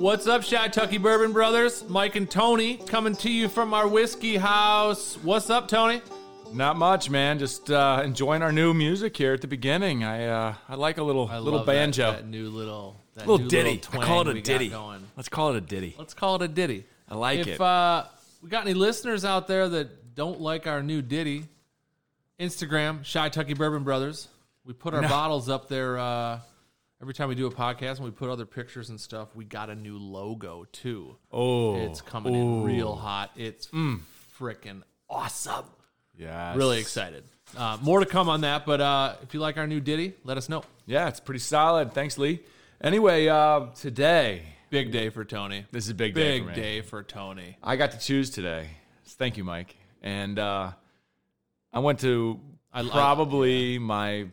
What's up, Shy Tucky Bourbon Brothers? Mike and Tony coming to you from our whiskey house. What's up, Tony? Not much, man. Just uh, enjoying our new music here at the beginning. I uh, I like a little I little love that- banjo, That, new little, that little new ditty. Little I call it a ditty. going. Let's call it a ditty. Let's call it a ditty. I like if, it. uh, we got any listeners out there that don't like our new ditty, Instagram, Shy Tucky Bourbon Brothers. We put our No. bottles up there uh, every time we do a podcast and we put other pictures and stuff. We got a new logo too. Oh, It's coming in real hot. It's freaking awesome. yeah, Really excited. Uh, more to come on that, but uh, if you like our new ditty, let us know. Yeah, it's pretty solid. Thanks, Lee. Anyway, uh, today Big day for Tony. this is a big day Big for day for Tony. I got to choose today. Thank you, Mike. And uh, I went to I- I- probably my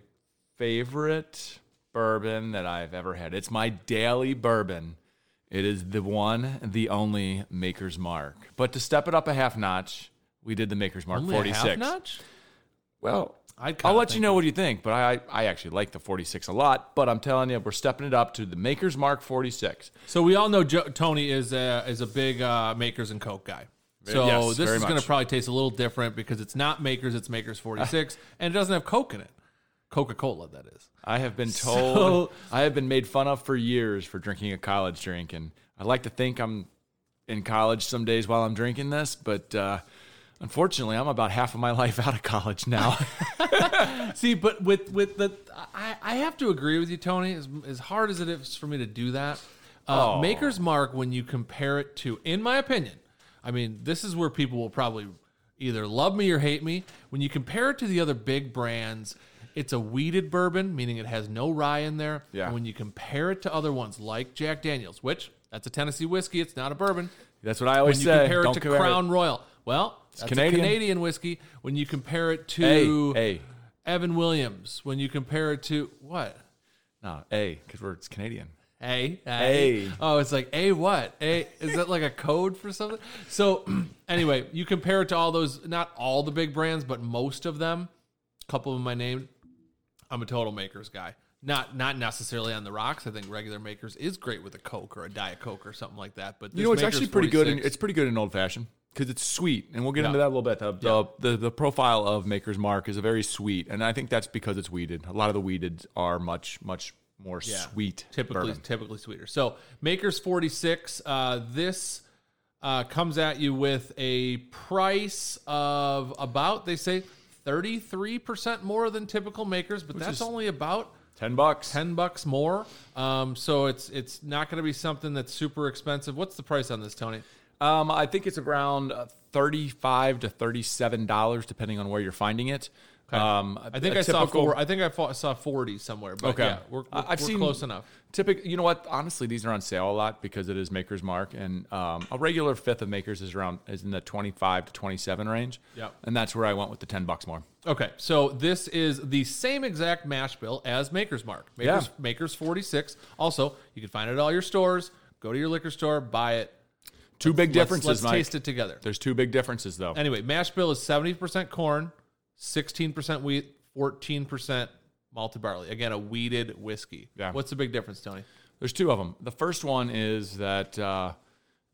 favorite bourbon that I've ever had. It's my daily bourbon. It is the one, the only Maker's Mark. But to step it up a half notch, we did the Maker's Mark Only a 46. half notch? Well, I'd I'll let you know what you think, but I I actually like the 46 a lot. But I'm telling you, we're stepping it up to the Maker's Mark 46. So we all know jo- Tony is a, is a big uh, Makers and Coke guy. So Yes, this very is going to much. probably taste a little different because it's not Makers, it's Makers 46, and it doesn't have Coke in it. Coca Cola, that is. I have been told So- I have been made fun of for years for drinking a college drink, and I like to think I'm in college some days while I'm drinking this, but uh, unfortunately, I'm about half of my life out of college now. See, but with with the, I, I have to agree with you, Tony. As, as hard as it is for me to do that, uh, Oh. Maker's Mark, when you compare it to, in my opinion, I mean, this is where people will probably either love me or hate me. When you compare it to the other big brands, it's a wheated bourbon, meaning it has no rye in there. Yeah. And when you compare it to other ones like Jack Daniels, which that's a Tennessee whiskey, it's not a bourbon. That's what I always When you say. compare it to Crown Royal, well, that's Canadian. a Canadian whiskey. When you compare it to Hey, hey. Evan Williams, when you compare it to what? No, A, because we're it's Canadian. A, A. Oh, it's like A what? A is that like a code for something? So anyway, you compare it to all those not all the big brands, but most of them. A couple of them I named. I'm a total makers guy. Not not necessarily on the rocks. I think regular makers is great with a Coke or a Diet Coke or something like that. But You know, it's actually pretty good. In, it's pretty good in old fashioned because it's sweet, and we'll get Yeah. into that a little bit. The, the, the the profile of Maker's Mark is a very sweet, and I think that's because it's wheated. A lot of the wheated are much much more sweet. typically bourbon. typically sweeter. So Maker's 46. Uh, this uh, comes at you with a price of about they say 33 percent more than typical Makers, but that's only about ten bucks. 10 bucks more. Um, so it's it's not going to be something that's super expensive. What's the price on this, Tony? Um, I think it's around uh, thirty-five to thirty-seven dollars, depending on where you're finding it. Um, I think I I saw four. I think I fo- saw 40 somewhere. But Okay. yeah, we're, we're, I've we're seen- close enough. Typical, you know what? Honestly, these are on sale a lot because it is Maker's Mark, and um, a regular fifth of Maker's is around is in the twenty-five to twenty-seven range. Yep. and that's where I went with the ten bucks more. Okay, so this is the same exact mash bill as Maker's Mark. Maker's, Yeah. Maker's 46. Also, you can find it at all your stores. Go to your liquor store, buy it. Two big Let's- differences, Let's, Mike. taste it together. There's two big differences though. Anyway, mash bill is 70% corn, 16% wheat, 14% malted barley. Again, a wheated whiskey. Yeah. What's the big difference, Tony? There's two of them. The first one is that uh,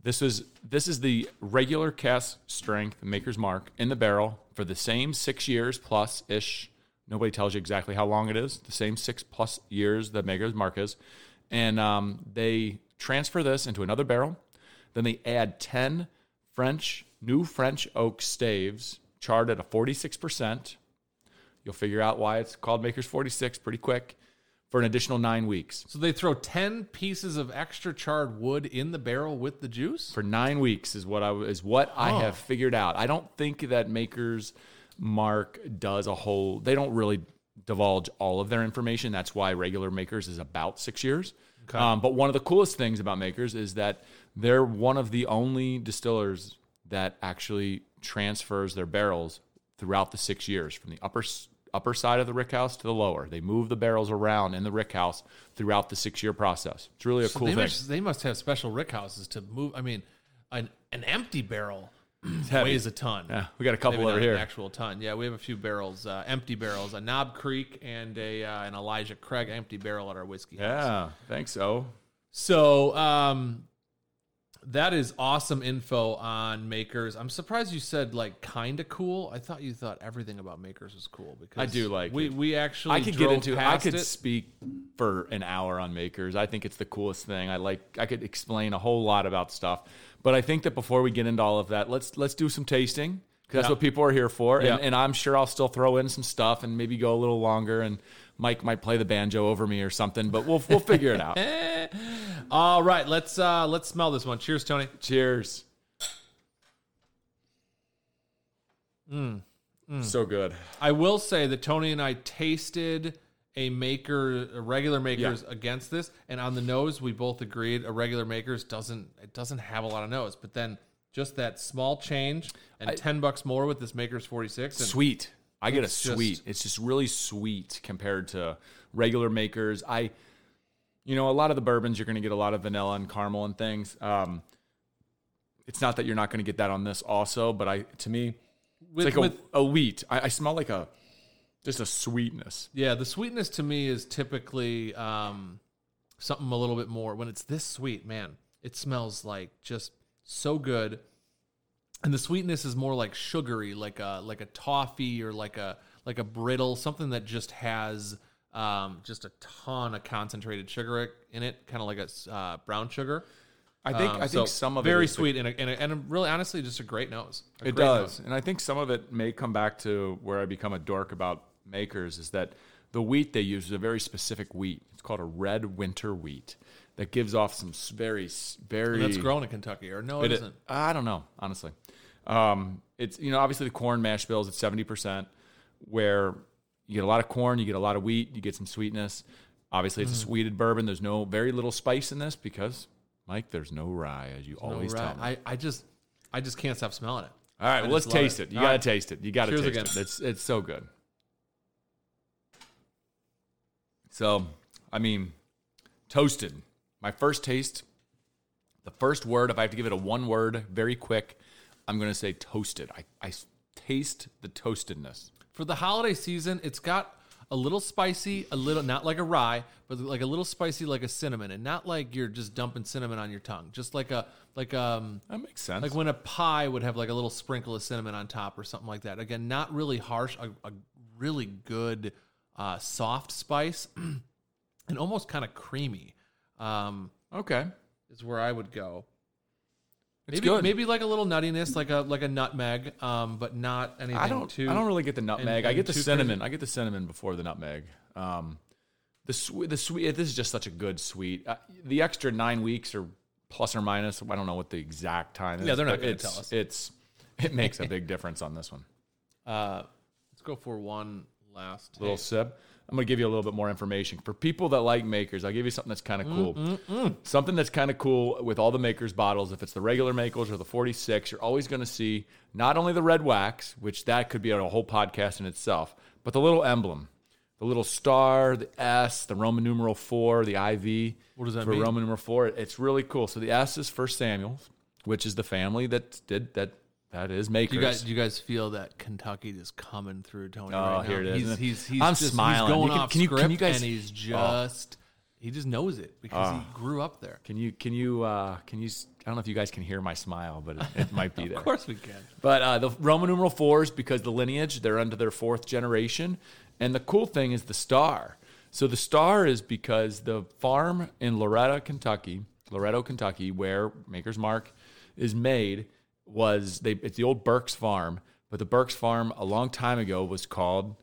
this is this is the regular cask strength Maker's Mark in the barrel for the same six years plus ish. Nobody tells you exactly how long it is. The same six plus years that Maker's Mark is, and um, they transfer this into another barrel. Then they add ten French new French oak staves charred at a 46 percent. You'll figure out why it's called Maker's 46 pretty quick for an additional nine weeks. So they throw 10 pieces of extra charred wood in the barrel with the juice? for nine weeks is what I is what I have figured out. I don't think that Maker's Mark does a whole. They don't really divulge all of their information. That's why regular Makers is about six years. Um, but one of the coolest things about Makers is that they're one of the only distillers that actually transfers their barrels throughout the six years from the upper upper side of the rick house to the lower. They move the barrels around in the rick house throughout the six year process. It's really a cool they, thing. must, they must have special rick houses to move. I mean, an, an empty barrel weighs a ton. Yeah, we got a couple Maybe over here. An actual ton. Yeah, we have a few barrels, uh, empty barrels, a Knob Creek and a uh, an Elijah Craig empty barrel at our whiskey house. Yeah, thanks so. So, um, that is awesome info on makers. I'm surprised you said like kind of cool. I thought you thought everything about makers was cool because I do like we it. we actually I could get into. I could it. speak for an hour on makers. I think it's the coolest thing. I like. I could explain a whole lot about stuff. But I think that before we get into all of that, let's let's do some tasting because that's Yeah. what people are here for. Yeah. And, and I'm sure I'll still throw in some stuff and maybe go a little longer. And Mike might play the banjo over me or something. But we'll we'll figure it out. All right, let's uh let's smell this one. Cheers, Tony. Cheers. Mm. So good. I will say that Tony and I tasted a maker, a regular makers against this, and on the nose, we both agreed a regular makers doesn't it doesn't have a lot of nose, but then just that small change and ten bucks more with this makers forty six. And sweet. I get a It's just- sweet. it's just really sweet compared to regular makers. I, you know, a lot of the bourbons you're going to get a lot of vanilla and caramel and things. Um, it's not that you're not going to get that on this also, but I to me with, it's like with- a, a wheat. I, I smell like a just a sweetness. yeah, the sweetness to me is typically um, something a little bit more. When it's this sweet, man, it smells like just so good. And the sweetness is more like sugary, like a like a toffee or like a like a brittle, something that just has um, just a ton of concentrated sugar in it, kind of like a uh, brown sugar. I think Um, I think so some of very it is the- sweet and a, and, a, and a really honestly just a great nose. A It great does. nose. And I think some of it may come back to where I become a dork about makers is that the wheat they use is a very specific wheat. It's called a red winter wheat that gives off some very, very. And that's grown in Kentucky, or no, it it isn't. I don't know, honestly. Um, it's, you know, obviously the corn mash bills at 70%, where you get a lot of corn, you get a lot of wheat, you get some sweetness. Obviously, it's Mm. a sweeted bourbon. There's no very little spice in this because, Mike, there's no rye, as you No, always right. tell me. I, I just I just can't stop smelling it. All right, well, let's taste it. it. You All got to right. taste it. You got to Cheers taste again. it. It's it's so good. So, I mean, toasted. My first taste, the first word, if I have to give it a one word, very quick, I'm going to say toasted. I, I taste the toastedness. For the holiday season, it's got a little spicy, a little not like a rye, but like a little spicy like a cinnamon, and not like you're just dumping cinnamon on your tongue. Just like a like um That makes sense. like when a pie would have like a little sprinkle of cinnamon on top or something like that. Again, not really harsh, a, a really good uh, soft spice, and almost kind of creamy. Um, okay. is where I would go. It's maybe, good. Maybe like a little nuttiness, like a like a nutmeg, um, but not anything I don't. too. I don't really get the nutmeg. I and get the cinnamon. I get the cinnamon before the nutmeg. Um, the sweet. The sweet. This is just such a good sweet. Uh, the extra nine weeks or plus or minus. I don't know what the exact time is. Yeah, they're not gonna it's- tell us. It's. It makes a big difference on this one. Uh, let's go for one last Little taste. sip. I'm going to give you a little bit more information. For people that like makers, I'll give you something that's kind of cool. Mm, mm, mm. Something that's kind of cool with all the makers bottles. If it's the regular makers or the 46, you're always going to see not only the red wax, which that could be a whole podcast in itself, but the little emblem, the little star, the S, the Roman numeral four, the IV. What does that for mean? Roman numeral four. It's really cool. So the S is for Samuel, which is the family that did that. That is makers. Do you guys, do you guys feel that Kentucky is coming through Tony? Oh, right now? here it is, He's he's he's I'm just, smiling. He's going You can- off can you- can script, you guys- and he's just he just knows it because he grew up there. Can you can you uh, can you? I don't know if you guys can hear my smile, but it, it might be there. Of course we can. But uh, the Roman numeral fours because the lineage they're under their fourth generation, and the cool thing is the star. So the star is because the farm in Loretta, Kentucky, Loretto, Kentucky, where Maker's Mark is made, was they it's the old Burks Farm, but the Burks Farm a long time ago was called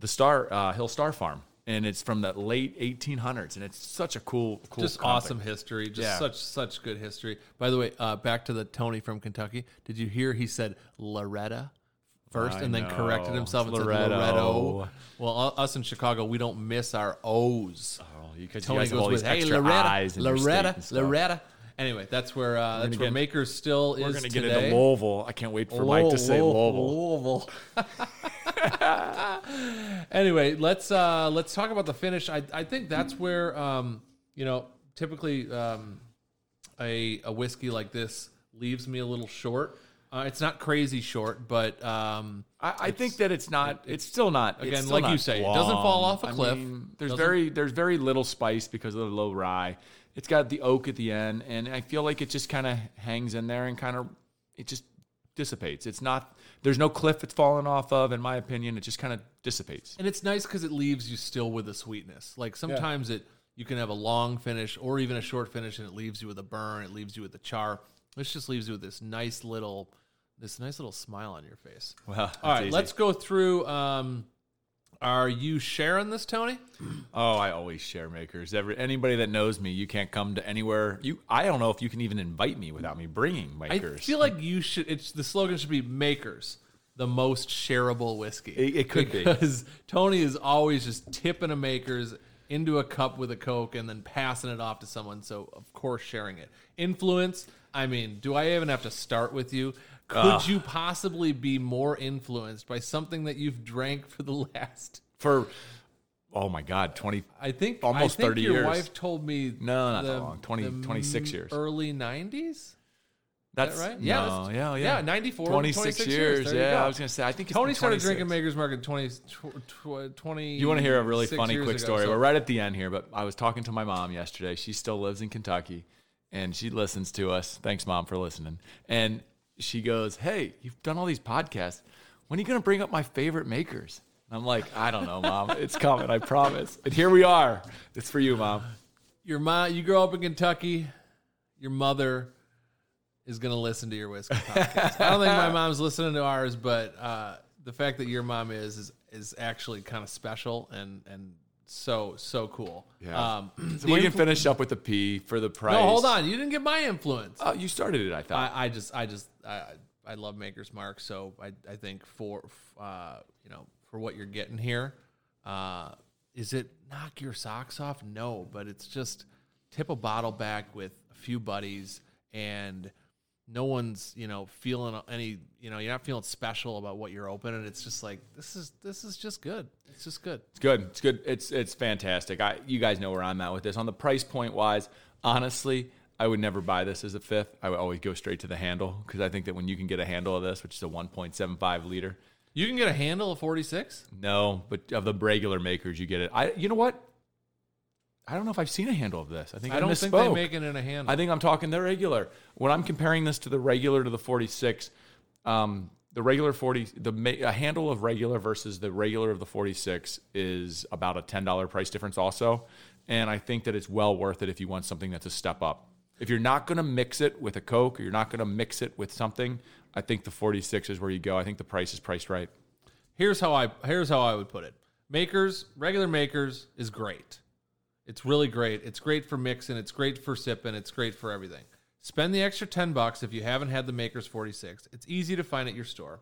the Star uh, Hill Star Farm, and it's from the late 1800s, and it's such a cool, cool, Just awesome history. Just Yeah. such such good history. By the way, uh, back to the Tony from Kentucky. Did you hear he said Loretta first I and then corrected know. himself and said Loretto. Loretto? Well, us in Chicago, we don't miss our O's. Oh, you, you Tony all goes these with hey Loretta, eyes in your state Loretta. Loretta. Anyway, that's where uh, that's where get- Makers still is. We're gonna get into Louisville. I can't wait for Mike to say Louisville. Louisville. anyway, let's uh, let's talk about the finish. I I think that's where um, you know typically um, a a whiskey like this leaves me a little short. Uh, it's not crazy short, but um, I, I think that it's not. It's still not. again, still like not you say, it doesn't fall off a long. I cliff. mean, there's Doesn't- very there's very little spice because of the low rye. it's got the oak at the end, and I feel like it just kind of hangs in there and kind of it just dissipates. It's not there's no cliff it's falling off of, in my opinion. It just kind of dissipates. And it's nice because it leaves you still with a sweetness. Like sometimes it you can have a long finish or even a short finish, and it leaves you with a burn. It leaves you with a char. This just leaves you with this nice little this nice little smile on your face. Well, All right, let's go through. Um, are you sharing this, Tony? Oh, I always share makers. Every anybody that knows me, you can't come to anywhere. You, I don't know if you can even invite me without me bringing makers. I feel like you should. It's the slogan should be "Makers, the most shareable whiskey." It- it could be. because Tony is always just tipping a Makers into a cup with a Coke and then passing it off to someone. So of course sharing it. Influence. I mean, do I even have to start with you? Could ah. you possibly be more influenced by something that you've drank for the last? for oh my god, twenty. I think Almost I think 30 your years. wife told me No, not that long. 20 26 years. early nineties. That's right? Yeah, Yeah, no, that's- yeah, yeah, yeah, 94, 26, 26 years. years. Yeah. I was gonna say. I think it's Tony started drinking Maker's Mark in 20, tw- tw- 20 You want to hear a really funny quick ago, story? so- We're right at the end here, but I was talking to my mom yesterday. She still lives in Kentucky, and she listens to us. Thanks, mom, for listening. And she goes, "Hey, you've done all these podcasts. When are you going to bring up my favorite makers?" And I'm like, "I don't know, mom. It's coming. I promise." And here we are. It's for you, mom. Your mom, you grow up in Kentucky. Your mother is going to listen to your whiskey podcast. I don't think my mom's listening to ours, but uh, the fact that your mom is is, is actually kind of special and and so so cool. Yeah. Um, So we can influ- finish up with the P for the price. No, hold on. You didn't get my influence. Oh, you started it. I thought. I, I just, I just, I, I love Maker's Mark. So I, I think for, uh, you know, for what you're getting here, uh, is it knock your socks off? No, but it's just tip a bottle back with a few buddies and no one's, you know, feeling any, you know, you're not feeling special about what you're opening. It's just like, this is, this is just good. It's just good. It's good. It's good. It's it's fantastic. I you guys know where I'm at with this. On the price point wise, honestly, I would never buy this as a fifth. I would always go straight to the handle because I think that when you can get a handle of this, which is a 1.75 liter, You can get a handle of 46. no, but of the regular makers, you get it. I you know what? I don't know if I've seen a handle of this. I think I, I don't misspoke. think they make it in a handle. I think I'm talking the regular. When I'm comparing this to the regular to the 46, um, the regular 40, the a handle of regular versus the regular of the 46 is about a $10 price difference also. And I think that it's well worth it if you want something that's a step up. If you're not going to mix it with a Coke or you're not going to mix it with something, I think the 46 is where you go. I think the price is priced right. here's how I here's how I would put it. Makers, regular makers is great. It's really great. It's great for mixing, it's great for sipping, it's great for everything. Spend the extra 10 bucks if you haven't had the Makers 46. It's easy to find at your store.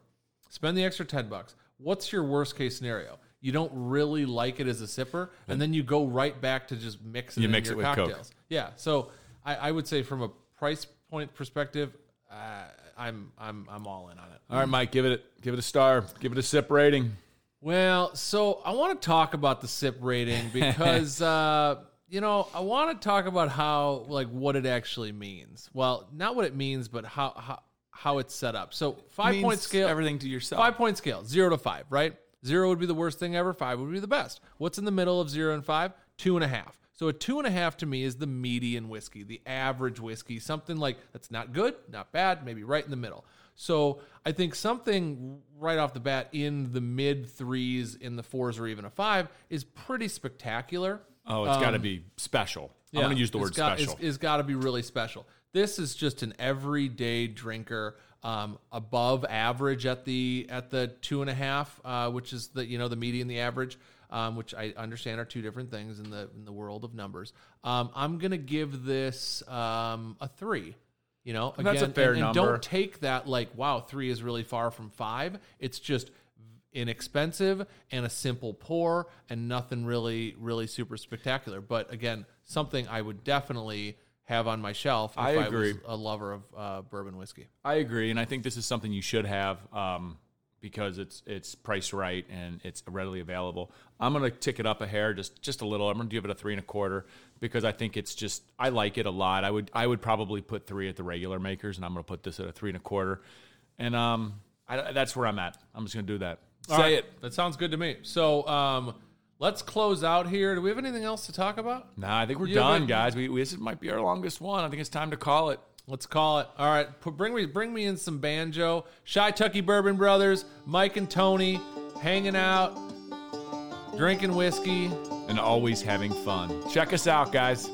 Spend the extra 10 bucks. What's your worst case scenario? You don't really like it as a sipper, and then you go right back to just mixing You it mix in it your with Coke. cocktails. Yeah. So I, I would say from a price point perspective, uh, I'm I'm I'm all in on it. All right, Mike, give it give it a star. Give it a sip rating. Well, so I want to talk about the SIP rating because uh, you know I want to talk about how like what it actually means. Well, not what it means, but how how how it's set up. So five point scale, everything to yourself. Five point scale, zero to five, right? Zero would be the worst thing ever. Five would be the best. What's in the middle of zero and five? Two and a half. So a two and a half to me is the median whiskey, the average whiskey, something like that's not good, not bad, maybe right in the middle. So I think something right off the bat in the mid threes, in the fours, or even a five is pretty spectacular. Oh, it's got to be special. I'm going to use the word got, special. It's, it's got to be really special. This is just an everyday drinker, um, above average at the at the two and a half, uh, which is the you know the median, the average, um, which I understand are two different things in the in the world of numbers. Um, I'm gonna give this um, a three. You know, again, That's a fair and, and number. Don't take that like wow, three is really far from five. It's just inexpensive and a simple pour and nothing really really super spectacular but again something i would definitely have on my shelf if I i, agree. was a lover of uh, bourbon whiskey I agree, and I think this is something you should have um, because it's it's priced right and it's readily available. I'm gonna tick it up a hair, just just a little. I'm gonna give it a three and a quarter because I think it's just I like it a lot. I would I would probably put three at the regular makers, and I'm gonna put this at a three and a quarter, and um, I, that's where I'm at. I'm just gonna do that. Say All right. it. that sounds good to me so um let's close out here. Do we have anything else to talk about? Nah, I think we're You done, guys. We, we this might be our longest one. I think it's time to call it. Let's call it. All right, bring me bring me in some banjo. Shy Tucky Bourbon Brothers, Mike and Tony, hanging out, drinking whiskey. And always having fun. Check us out, guys.